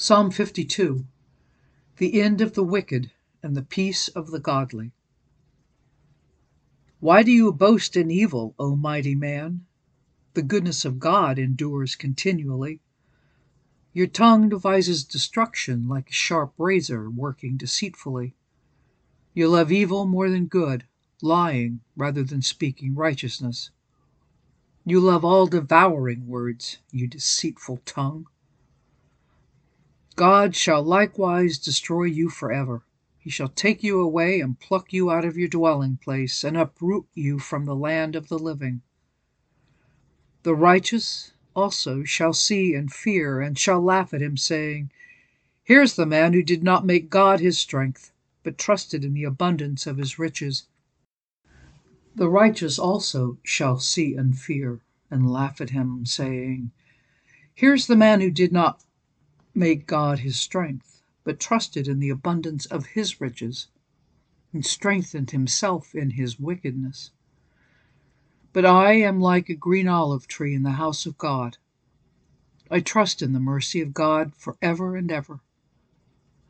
Psalm 52 The end of the wicked and the peace of the godly. Why do you boast in evil, O mighty man? The goodness of God endures continually. Your tongue devises destruction like a sharp razor working deceitfully. You love evil more than good, lying rather than speaking righteousness. You love all devouring words, you deceitful tongue. God shall likewise destroy you forever. He shall take you away and pluck you out of your dwelling place and uproot you from the land of the living. The righteous also shall see and fear and shall laugh at him, saying, Here's the man who did not make God his strength, but trusted in the abundance of his riches. The righteous also shall see and fear and laugh at him, saying, Here's the man who did not make God his strength, but trusted in the abundance of his riches, and strengthened himself in his wickedness. But I am like a green olive tree in the house of God. I trust in the mercy of God for ever and ever.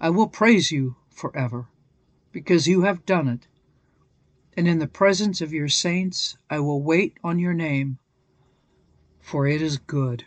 I will praise you forever, because you have done it and in the presence of your saints I will wait on your name, for it is good.